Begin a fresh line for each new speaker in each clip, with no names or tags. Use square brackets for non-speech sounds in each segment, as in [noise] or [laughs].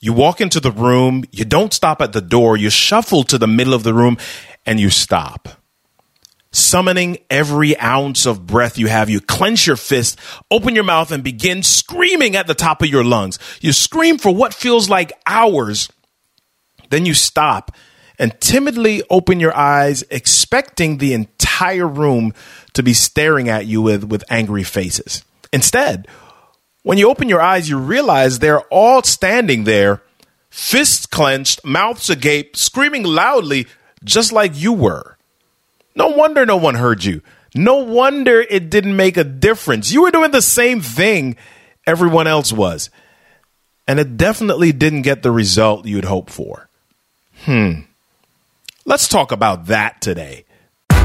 You walk into the room, you don't stop at the door, you shuffle to the middle of the room, and you stop. Summoning every ounce of breath you have, you clench your fist, open your mouth, and begin screaming at the top of your lungs. You scream for what feels like hours. Then you stop and timidly open your eyes, expecting the entire room to be staring at you with, with angry faces. Instead, when you open your eyes, you realize they're all standing there, fists clenched, mouths agape, screaming loudly, just like you were. No wonder no one heard you. No wonder it didn't make a difference. You were doing the same thing everyone else was. And it definitely didn't get the result you'd hope for. Hmm. Let's talk about that today.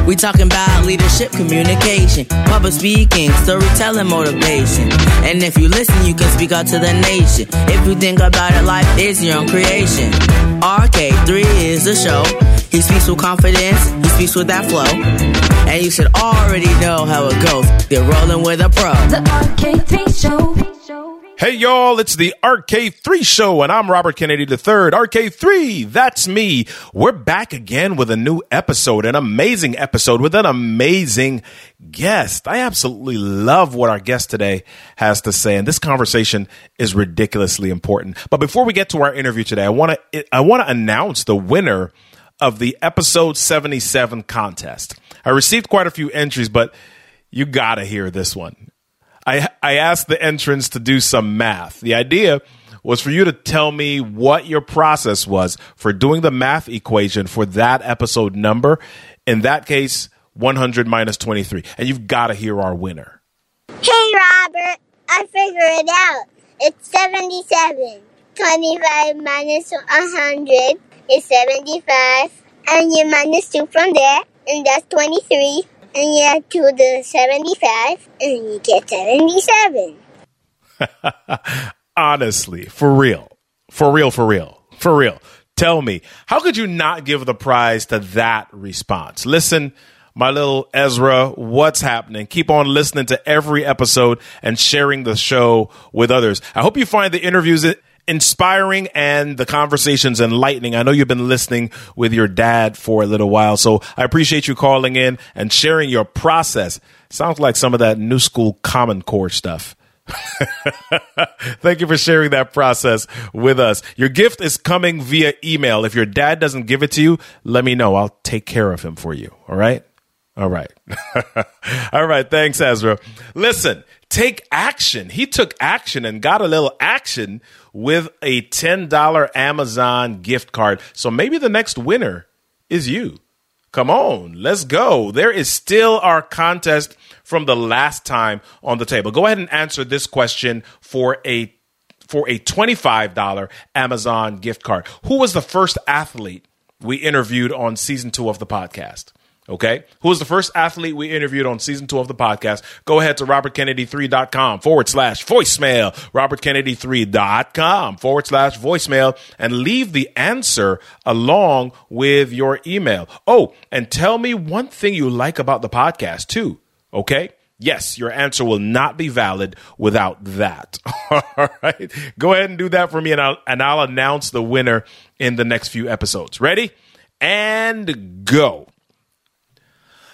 We talking about leadership, communication, public speaking, storytelling, motivation. And if you listen, you can speak out to the nation. If you think about it, life is your own creation. RK3 is the show. He speaks with confidence, he speaks with that flow. And you should already know how it goes. They're rolling with a pro.
The RK3 Show.
Hey y'all, it's the RK3 show and I'm Robert Kennedy III. RK3, that's me. We're back again with a new episode, an amazing episode with an amazing guest. I absolutely love what our guest today has to say and this conversation is ridiculously important. But before we get to our interview today, I want to I want to announce the winner of the episode 77 contest. I received quite a few entries, but you got to hear this one. I, I asked the entrants to do some math. The idea was for you to tell me what your process was for doing the math equation for that episode number. In that case, 100 minus 23. And you've got to hear our winner.
Hey, Robert, I figured it out. It's 77. 25 minus 100 is 75. And you minus 2 from there, and that's 23. And you add to the 75, and you get 77. [laughs]
Honestly, for real. For real, for real. For real. Tell me, how could you not give the prize to that response? Listen, my little Ezra, what's happening? Keep on listening to every episode and sharing the show with others. I hope you find the interviews inspiring and the conversations enlightening. I know you've been listening with your dad for a little while, so I appreciate you calling in and sharing your process. Sounds like some of that new school common core stuff. [laughs] Thank you for sharing that process with us. Your gift is coming via email. If your dad doesn't give it to you, let me know. I'll take care of him for you. All right? All right. [laughs] All right. Thanks, Ezra. Listen, take action. He took action and got a little action with a $10 Amazon gift card. So maybe the next winner is you. Come on, let's go. There is still our contest from the last time on the table. Go ahead and answer this question for a for a $25 Amazon gift card. Who was the first athlete we interviewed on season 2 of the podcast? Okay. Who was the first athlete we interviewed on season two of the podcast? Go ahead to robertkennedy3.com forward slash voicemail, robertkennedy3.com forward slash voicemail, and leave the answer along with your email. Oh, and tell me one thing you like about the podcast too. Okay. Yes, your answer will not be valid without that. [laughs] All right. Go ahead and do that for me and I'll, and I'll announce the winner in the next few episodes. Ready? And go.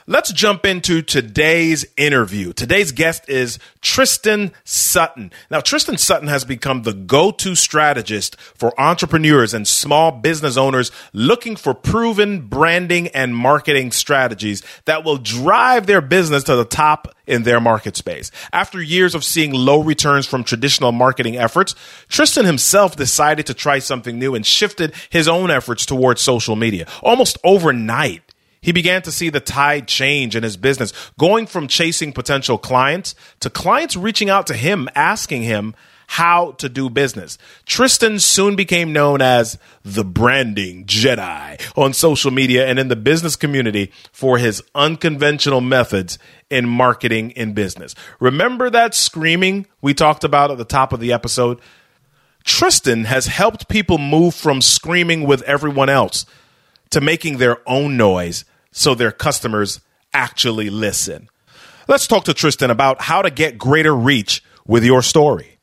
Let's jump into today's interview. Today's guest is Tristen Sutton. Now, Tristen Sutton has become the go to strategist for entrepreneurs and small business owners looking for proven branding and marketing strategies that will drive their business to the top in their market space. After years of seeing low returns from traditional marketing efforts, Tristen himself decided to try something new and shifted his own efforts towards social media. Almost overnight, he began to see the tide change in his business, going from chasing potential clients to clients reaching out to him, asking him how to do business. Tristen soon became known as the branding Jedi on social media and in the business community for his unconventional methods in marketing in business. Remember that screaming we talked about at the top of the episode? Tristen has helped people move from screaming with everyone else to making their own noise so their customers actually listen. Let's talk to Tristen about how to get greater reach with your story.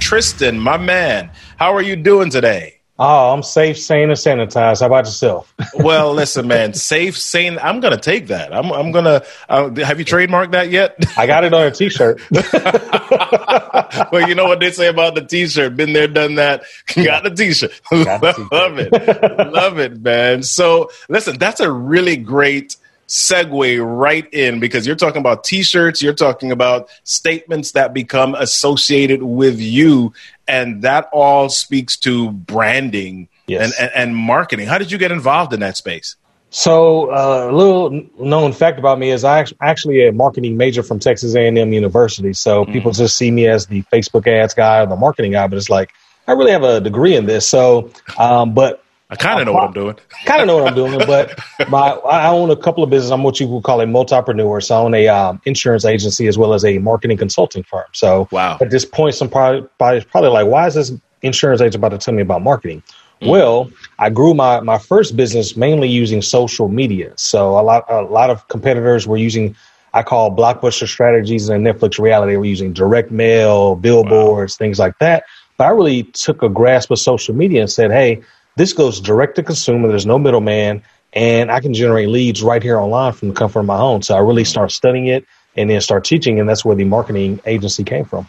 Tristen, my man. How are you doing today?
Oh, I'm safe, sane, and sanitized. How about yourself? [laughs]
well, listen, man, safe, sane. I'm gonna take that. I'm, I'm gonna. Uh, have you trademarked that yet?
I got it on a T-shirt. [laughs]
well, you know what they say about the T-shirt. Been there, done that. [laughs] Got the T-shirt. Got the t-shirt. Love it. Love it, man. So, listen, that's a really great segue right in because you're talking about t-shirts you're talking about statements that become associated with you and that all speaks to branding yes. and, and, and, marketing how did you get involved in that space
so uh, a little known fact about me is i actually a marketing major from texas a&m university so mm-hmm. people just see me as the facebook ads guy or the marketing guy but it's like i really have a degree in this so um, but
I kind of know what I'm doing. [laughs]
kind of know what I'm doing, but my I own a couple of businesses. I'm what you would call a multipreneur. So I own a um, insurance agency as well as a marketing consulting firm. So
wow.
at this point, some probably, probably like, why is this insurance agent about to tell me about marketing? Mm. Well, I grew my my first business mainly using social media. So a lot a lot of competitors were using I call blockbuster strategies and Netflix reality. We're using direct mail, billboards, wow. things like that. But I really took a grasp of social media and said, hey this goes direct to consumer. There's no middleman, and I can generate leads right here online from the comfort of my home. So I really start studying it and then start teaching, and that's where the marketing agency came from.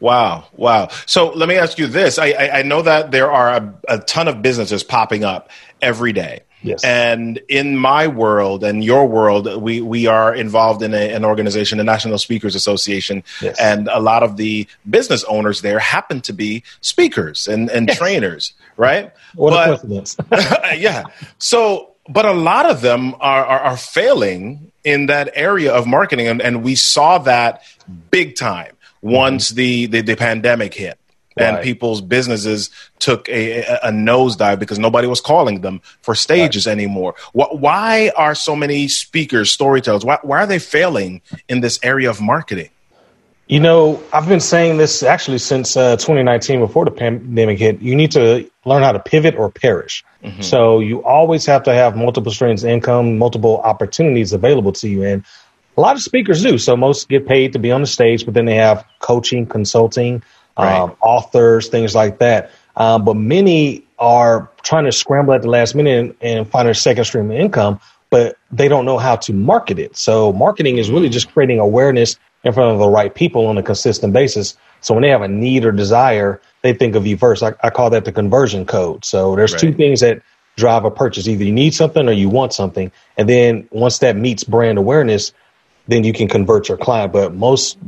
Wow, wow. So let me ask you this: I, I, I know that there are a, a ton of businesses popping up every day.
Yes.
And in my world and your world, we, we are involved in a, an organization, the National Speakers Association. Yes. And a lot of the business owners there happen to be speakers and, and trainers, right?
What but, a coincidence. [laughs] [laughs]
yeah. So, but a lot of them are, are, are failing in that area of marketing. And, and we saw that big time once mm-hmm. the, the, the pandemic hit and people's businesses took a, a, nosedive because nobody was calling them for stages right. anymore. Why are so many speakers, storytellers, why, why are they failing in this area of marketing?
You know, I've been saying this actually since uh, 2019, before the pandemic hit. You need to learn how to pivot or perish. Mm-hmm. So you always have to have multiple streams of income, multiple opportunities available to you. And a lot of speakers do. So most get paid to be on the stage, but then they have coaching, consulting, right. um, authors, things like that. Um, but many are trying to scramble at the last minute and, and find a second stream of income, but they don't know how to market it. So marketing is really just creating awareness in front of the right people on a consistent basis. So when they have a need or desire, they think of you first. I, I call that the conversion code. So there's right. two things that drive a purchase. Either you need something or you want something. And then once that meets brand awareness, then you can convert your client. But most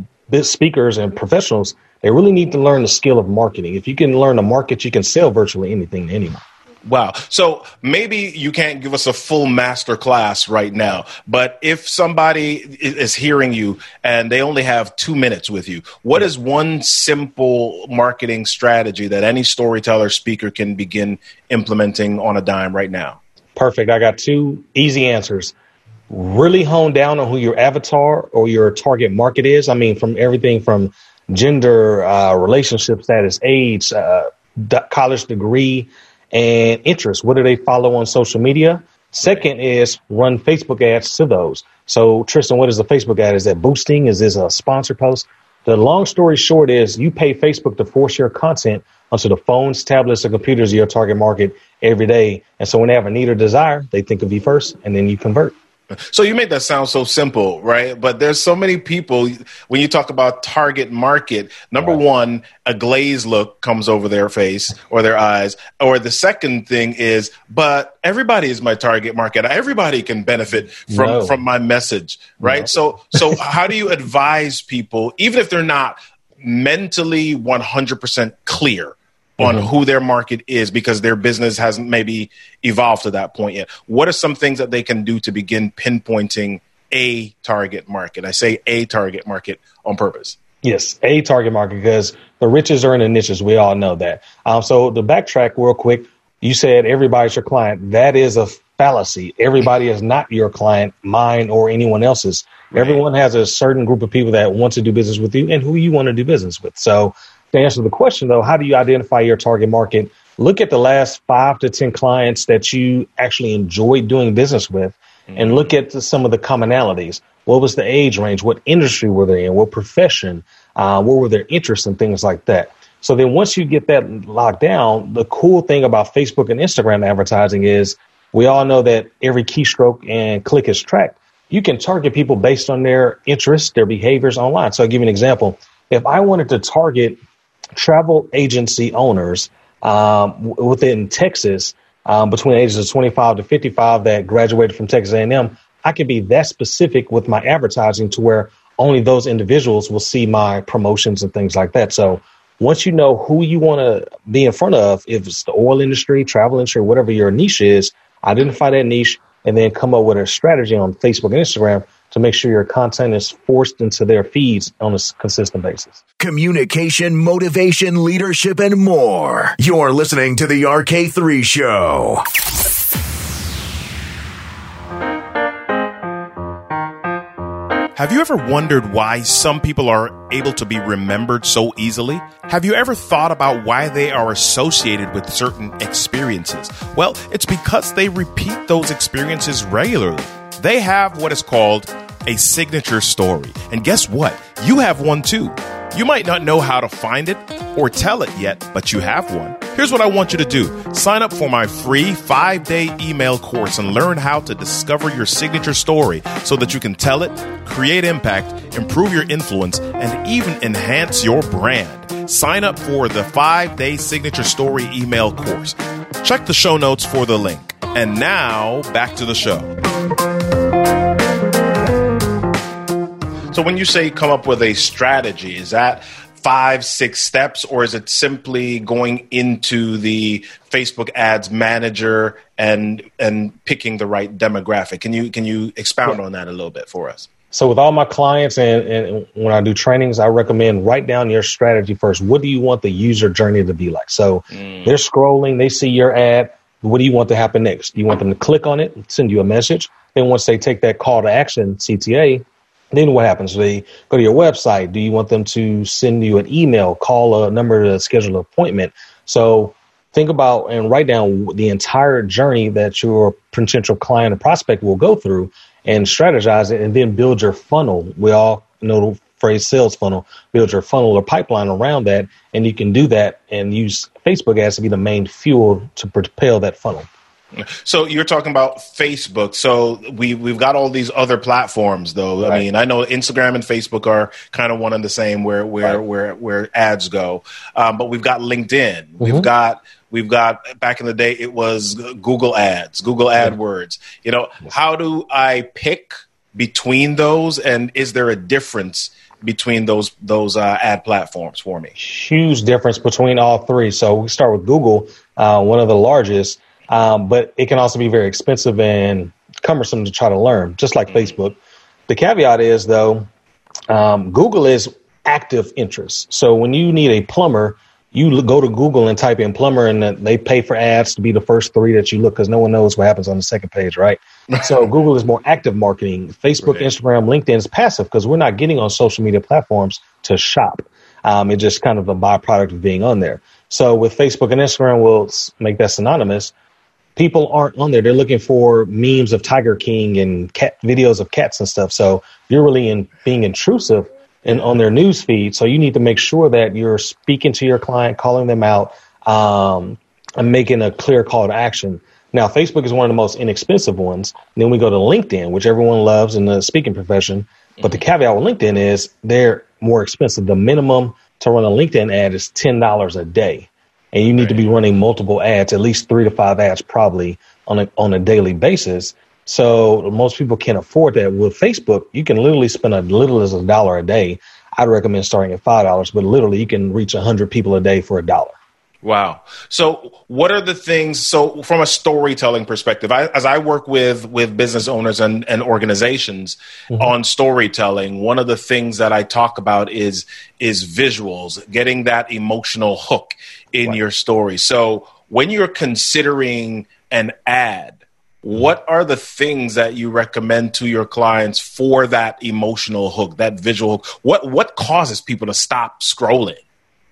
speakers and professionals, they really need to learn the skill of marketing. If you can learn to market, you can sell virtually anything to anyone.
Wow. So maybe you can't give us a full master class right now, but if somebody is hearing you and they only have two minutes with you, what is one simple marketing strategy that any storyteller speaker can begin implementing on a dime right now?
Perfect. I got two easy answers really hone down on who your avatar or your target market is. I mean, from everything from gender, uh, relationship status, age, uh, college degree, and interest. What do they follow on social media? Second is run Facebook ads to those. So, Tristen, what is a Facebook ad? Is that boosting? Is this a sponsor post? The long story short is you pay Facebook to force your content onto the phones, tablets, or computers of your target market every day. And so when they have a need or desire, they think of you first and then you convert.
So you make that sound so simple, right? But there's so many people when you talk about target market. Number right. one, a glazed look comes over their face or their eyes. Or the second thing is, but everybody is my target market. Everybody can benefit from no. from my message, right? No. So so how do you advise people, even if they're not mentally 100% clear? On mm-hmm. who their market is because their business hasn't maybe evolved to that point yet. What are some things that they can do to begin pinpointing a target market? I say a target market on purpose.
Yes, a target market because the riches are in the niches. We all know that. Um, so to backtrack real quick, you said everybody's your client. That is a fallacy. Everybody is not your client, mine or anyone else's. Right. Everyone has a certain group of people that want to do business with you and who you want to do business with. So to answer the question though, how do you identify your target market? Look at the last five to 10 clients that you actually enjoyed doing business with mm-hmm. and look at the, some of the commonalities. What was the age range? What industry were they in? What profession? Uh, what were their interests and things like that? So then once you get that locked down, the cool thing about Facebook and Instagram advertising is we all know that every keystroke and click is tracked. You can target people based on their interests, their behaviors online. So I'll give you an example. If I wanted to target travel agency owners um, within Texas um, between ages of 25 to 55 that graduated from Texas A&M, I can be that specific with my advertising to where only those individuals will see my promotions and things like that. So once you know who you want to be in front of, if it's the oil industry, travel industry, whatever your niche is, identify that niche and then come up with a strategy on Facebook and Instagram to make sure your content is forced into their feeds on a consistent basis.
Communication, motivation, leadership, and more. You're listening to the RK3 Show.
Have you ever wondered why some people are able to be remembered so easily? Have you ever thought about why they are associated with certain experiences? Well, it's because they repeat those experiences regularly. They have what is called a signature story. And guess what? You have one too. You might not know how to find it or tell it yet, but you have one. Here's what I want you to do sign up for my free five day email course and learn how to discover your signature story so that you can tell it, create impact, improve your influence, and even enhance your brand. Sign up for the five day signature story email course. Check the show notes for the link. And now, back to the show. So when you say come up with a strategy, is that five, six steps, or is it simply going into the Facebook ads manager and and picking the right demographic? Can you can you expound on that a little bit for us?
So with all my clients and, and when I do trainings, I recommend write down your strategy first. What do you want the user journey to be like? So mm. they're scrolling, they see your ad. What do you want to happen next? Do you want them to click on it, send you a message? Then once they take that call to action, CTA, then what happens? They go to your website. Do you want them to send you an email, call a number to schedule an appointment? So think about and write down the entire journey that your potential client or prospect will go through and strategize it and then build your funnel. We all know the phrase sales funnel, build your funnel or pipeline around that. And you can do that and use Facebook ads to be the main fuel to propel that funnel.
So you're talking about Facebook. So we we've got all these other platforms, though. Right. I mean, I know Instagram and Facebook are kind of one and the same where where right. where where ads go. Um, but we've got LinkedIn. Mm-hmm. We've got we've got back in the day it was Google Ads, Google AdWords. You know, how do I pick between those, and is there a difference? between those those uh, ad platforms for me?
Huge difference between all three. So we start with Google, uh, one of the largest. Um, but it can also be very expensive and cumbersome to try to learn, just like mm-hmm. Facebook. The caveat is, though, um, Google is active interest. So when you need a plumber, you go to Google and type in plumber, and they pay for ads to be the first three that you look because no one knows what happens on the second page, right? [laughs] so Google is more active marketing. Facebook, right. Instagram, LinkedIn is passive because we're not getting on social media platforms to shop. Um, it's just kind of a byproduct of being on there. So with Facebook and Instagram, we'll make that synonymous people aren't on there. They're looking for memes of Tiger King and cat videos of cats and stuff. So you're really in being intrusive and on their news feed. So you need to make sure that you're speaking to your client, calling them out, um, and making a clear call to action. Now, Facebook is one of the most inexpensive ones. And then we go to LinkedIn, which everyone loves in the speaking profession. But the caveat with LinkedIn is they're more expensive. The minimum to run a LinkedIn ad is $10 a day and you need right. to be running multiple ads, at least three to five ads probably on a on a daily basis. So most people can't afford that. With Facebook, you can literally spend as little as a dollar a day. I'd recommend starting at five dollars, but literally you can reach a hundred people a day for a dollar.
Wow. So, what are the things? So, from a storytelling perspective, I, as I work with with business owners and, and organizations mm-hmm. on storytelling, one of the things that I talk about is is visuals, getting that emotional hook in right. your story. So, when you're considering an ad, what are the things that you recommend to your clients for that emotional hook, that visual hook? What what causes people to stop scrolling?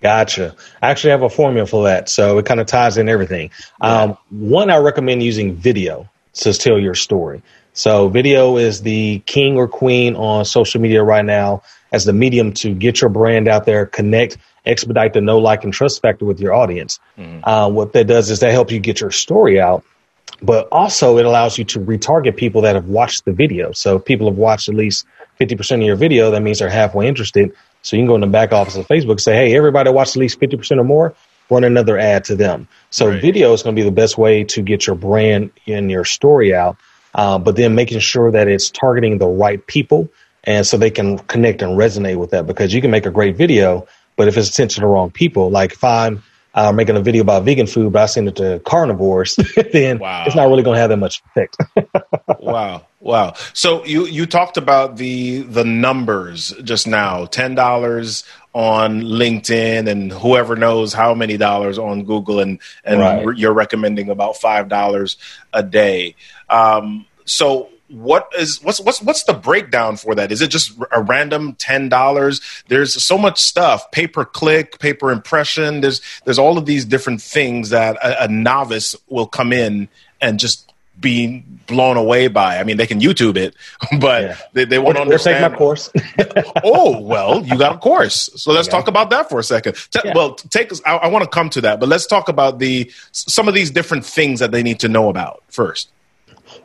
Gotcha. I actually have a formula for that, so it kind of ties in everything. Um, one, I recommend using video to tell your story. So, video is the king or queen on social media right now as the medium to get your brand out there, connect, expedite the no like and trust factor with your audience. Uh, what that does is that helps you get your story out, but also it allows you to retarget people that have watched the video. So if people have watched at least 50% of your video, that means they're halfway interested. So you can go in the back office of Facebook and say, hey, everybody watched at least 50% or more, run another ad to them. So
Right.
video is going to be the best way to get your brand and your story out, uh, but then making sure that it's targeting the right people and so they can connect and resonate with that because you can make a great video, but if it's sent to the wrong people, like if I'm uh, making a video about vegan food, but I send it to carnivores, [laughs] then
Wow.
it's not really going to have that much effect. [laughs]
wow wow so you you talked about the the numbers just now ten dollars on linkedin and whoever knows how many dollars on google and and
Right.
you're recommending about five dollars a day um so what is what's what's what's the breakdown for that is it just a random ten dollars there's so much stuff pay per click pay per impression there's there's all of these different things that a, a novice will come in and just be blown away by. I mean, they can YouTube it, [laughs] but
Yeah.
they, they won't
Or, or take
understand.
my course. [laughs]
oh, well, you got a course. So let's talk about that for a second. Ta-
Yeah.
Well, take us, I, I want to come to that, but let's talk about the some of these different things that they need to know about first.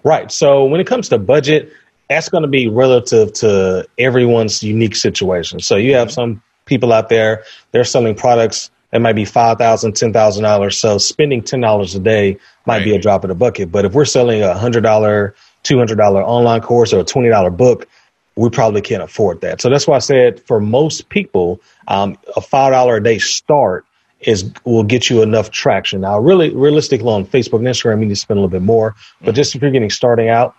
Right. So when it comes to budget, that's going to be relative to everyone's unique situation. So you have some people out there, they're selling products that might be $5,000, $10,000. So spending $10 a day might be a drop in the bucket. But if we're selling a $100, $200 online course or a $20 book, we probably can't afford that. So that's why I said for most people, um, a $5 a day start is will get you enough traction. Now, really, realistically, on Facebook and Instagram, you need to spend a little bit more. But just if you're getting starting out,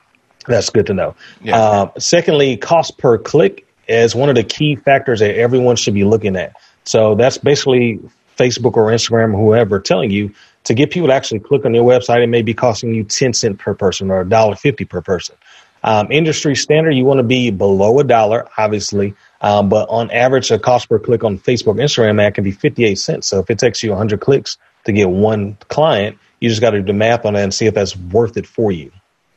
that's good to know.
Yeah.
Um, secondly, cost per click is one of the key factors that everyone should be looking at. So that's basically Facebook or Instagram or whoever telling you to get people to actually click on your website. It may be costing you ten cent per person or a dollar fifty per person. Um, industry standard, you want to be below a dollar, obviously. Um, but on average, a cost per click on Facebook, Instagram ad can be 58 cents. So if it takes you 100 clicks to get one client, you just got to do the math on that and see if that's worth it for you.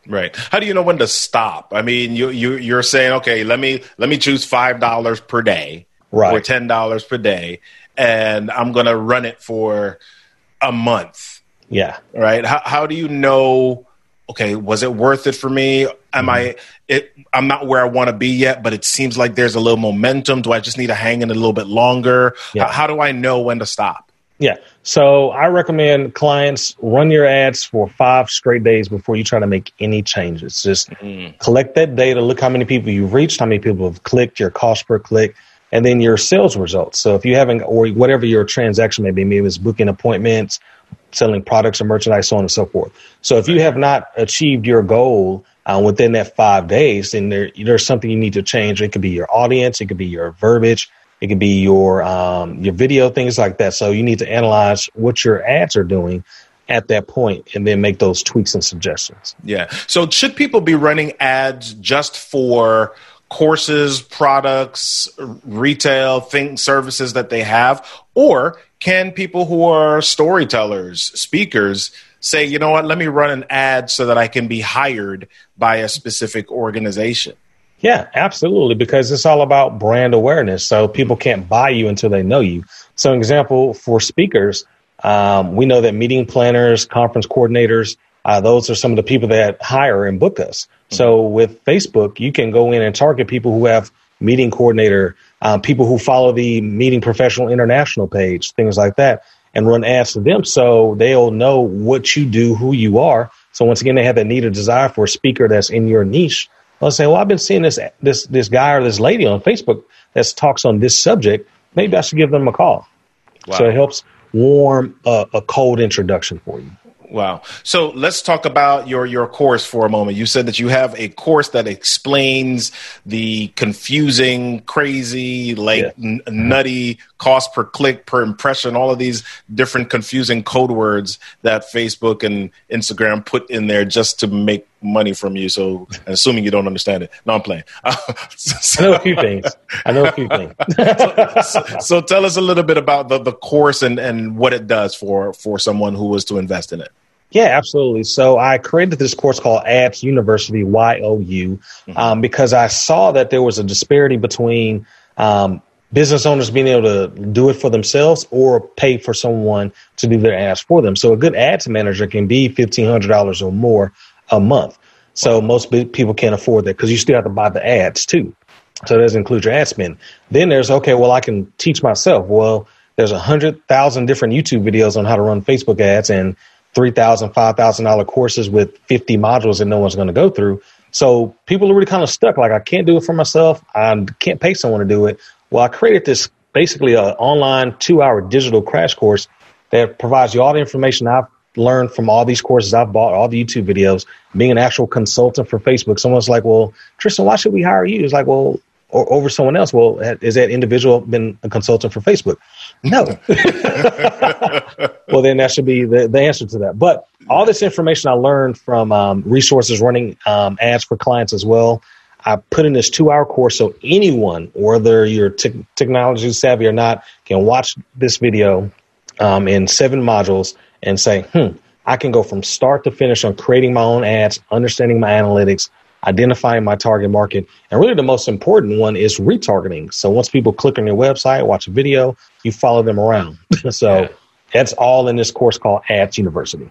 Right. How do you know when to stop? I mean, you you you're saying, okay, let me let me choose five dollars per day
Right.
or ten dollars per day, and I'm gonna run it for a month.
Yeah.
right how, how do you know okay was it worth it for me am mm-hmm. i it i'm not where i want to be yet but it seems like there's a little momentum do i just need to hang in a little bit longer
Yeah.
how, how do i know when to stop
Yeah. So I recommend clients run your ads for five straight days before you try to make any changes. Just mm. collect that data, look how many people you've reached, how many people have clicked, your cost per click, and then your sales results. So if you haven't, or whatever your transaction may be, maybe it's booking appointments, selling products or merchandise, so on and so forth. So if you have not achieved your goal uh, within that five days, then there, there's something you need to change. It could be your audience, it could be your verbiage, it could be your um, your video, things like that. So you need to analyze what your ads are doing at that point, and then make those tweaks and suggestions.
yeah so should people be running ads just for courses products retail things services that they have or can people who are storytellers speakers say you know what let me run an ad so that i can be hired by a specific organization
Yeah, absolutely, because it's all about brand awareness. So people can't buy you until they know you. So, an example for speakers, um, we know that meeting planners, conference coordinators, uh, those are some of the people that hire and book us. So, with Facebook, you can go in and target people who have meeting coordinator, um, people who follow the Meeting Professional International page, things like that, and run ads to them so they'll know what you do, who you are. So, once again, they have that need or desire for a speaker that's in your niche. They'll say, "Well, I've been seeing this this this guy or this lady on Facebook that talks on this subject. Maybe I should give them a call." So it helps warm a, a cold introduction for you.
Wow. So let's talk about your your course for a moment. You said that you have a course that explains the confusing, crazy, like
Yeah.
n- nutty cost per click, per impression, all of these different confusing code words that Facebook and Instagram put in there just to make money from you. So, assuming you don't understand it. No, I'm playing. [laughs]
I know a few things. I know a few things. [laughs]
so tell us a little bit about the, the course and, and what it does for, for someone who was to invest in it.
Yeah, absolutely. So I created this course called Ads University, Y O U, um, because I saw that there was a disparity between um, business owners being able to do it for themselves or pay for someone to do their ads for them. So a good ads manager can be fifteen hundred dollars or more a month. So most people can't afford that because you still have to buy the ads too. So it doesn't include your ad spend. Then there's okay, well I can teach myself. Well, there's a hundred thousand different YouTube videos on how to run Facebook ads and three thousand, five thousand dollar courses with fifty modules that no one's going to go through. So people are really kind of stuck. Like I can't do it for myself. I can't pay someone to do it. Well, I created this basically an online two hour digital crash course that provides you all the information I've learned from all these courses I've bought, all the YouTube videos, being an actual consultant for Facebook. Someone's like, well, Tristen, why should we hire you? It's like, well, or over someone else. Well, is that individual been a consultant for Facebook? No. [laughs] well, then that should be the, the answer to that. But all this information I learned from um, resources running um, ads for clients as well. I put in this two hour course so anyone, whether you're te- technology savvy or not, can watch this video um, in seven modules and say, hmm, I can go from start to finish on creating my own ads, understanding my analytics, identifying my target market. And really, the most important one is retargeting. So once people click on your website, watch a video, you follow them around. [laughs] so yeah. that's all in this course called Ads University.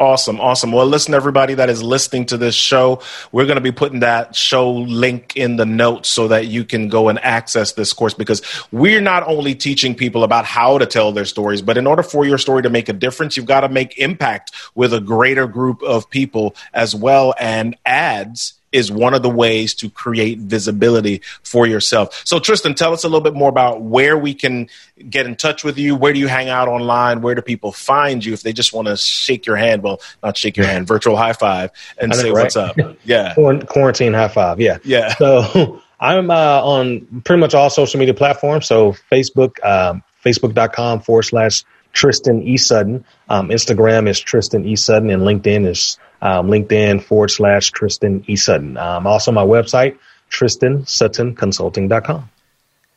Awesome, awesome. Well, listen, everybody that is listening to this show, we're going to be putting that show link in the notes so that you can go and access this course because we're not only teaching people about how to tell their stories, but in order for your story to make a difference, you've got to make impact with a greater group of people as well. And ads is one of the ways to create visibility for yourself. So, Tristen, tell us a little bit more about where we can get in touch with you. Where do you hang out online? Where do people find you if they just want to shake your hand? Well, not shake your hand, virtual high five and say right? what's up. [laughs] Yeah.
Quarantine high five. Yeah.
Yeah.
So, [laughs] I'm uh, on pretty much all social media platforms. So, Facebook, um, facebook.com forward slash Tristen E. Sutton. Um, Instagram is Tristen E. Sutton, and LinkedIn is um, LinkedIn forward slash Tristen E. Sutton. Um, also, my website, TristenSuttonConsulting.com.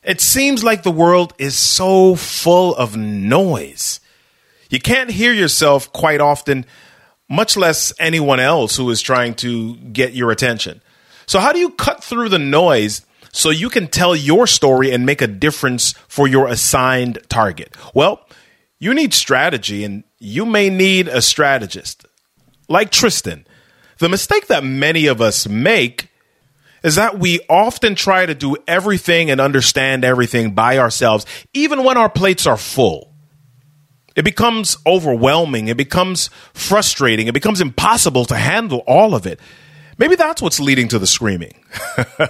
It seems like the world is so full of noise. You can't hear yourself quite often, much less anyone else who is trying to get your attention. So, how do you cut through the noise so you can tell your story and make a difference for your assigned target? Well, you need strategy, and you may need a strategist like Tristen, the mistake that many of us make is that we often try to do everything and understand everything by ourselves, even when our plates are full. It becomes overwhelming. It becomes frustrating. It becomes impossible to handle all of it. Maybe that's what's leading to the screaming.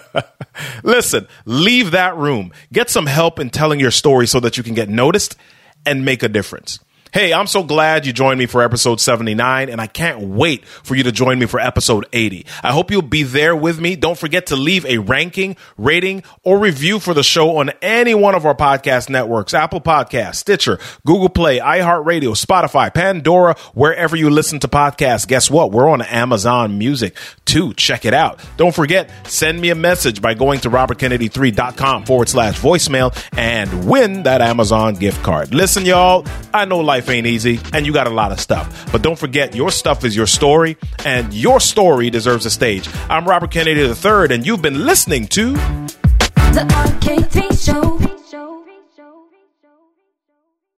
[laughs] Listen, leave that room. Get some help in telling your story so that you can get noticed and make a difference. Hey, I'm so glad you joined me for episode 79, and I can't wait for you to join me for episode 80. I hope you'll be there with me. Don't forget to leave a ranking, rating, or review for the show on any one of our podcast networks Apple Podcasts, Stitcher, Google Play, iHeartRadio, Spotify, Pandora, wherever you listen to podcasts. Guess what? We're on Amazon Music too. Check it out. Don't forget, send me a message by going to robertkennedy3.com forward slash voicemail and win that Amazon gift card. Listen, y'all, I know life life ain't easy and you got a lot of stuff. But don't forget, your stuff is your story and your story deserves a stage. I'm Robert Kennedy III and you've been listening to
The RK3 Show.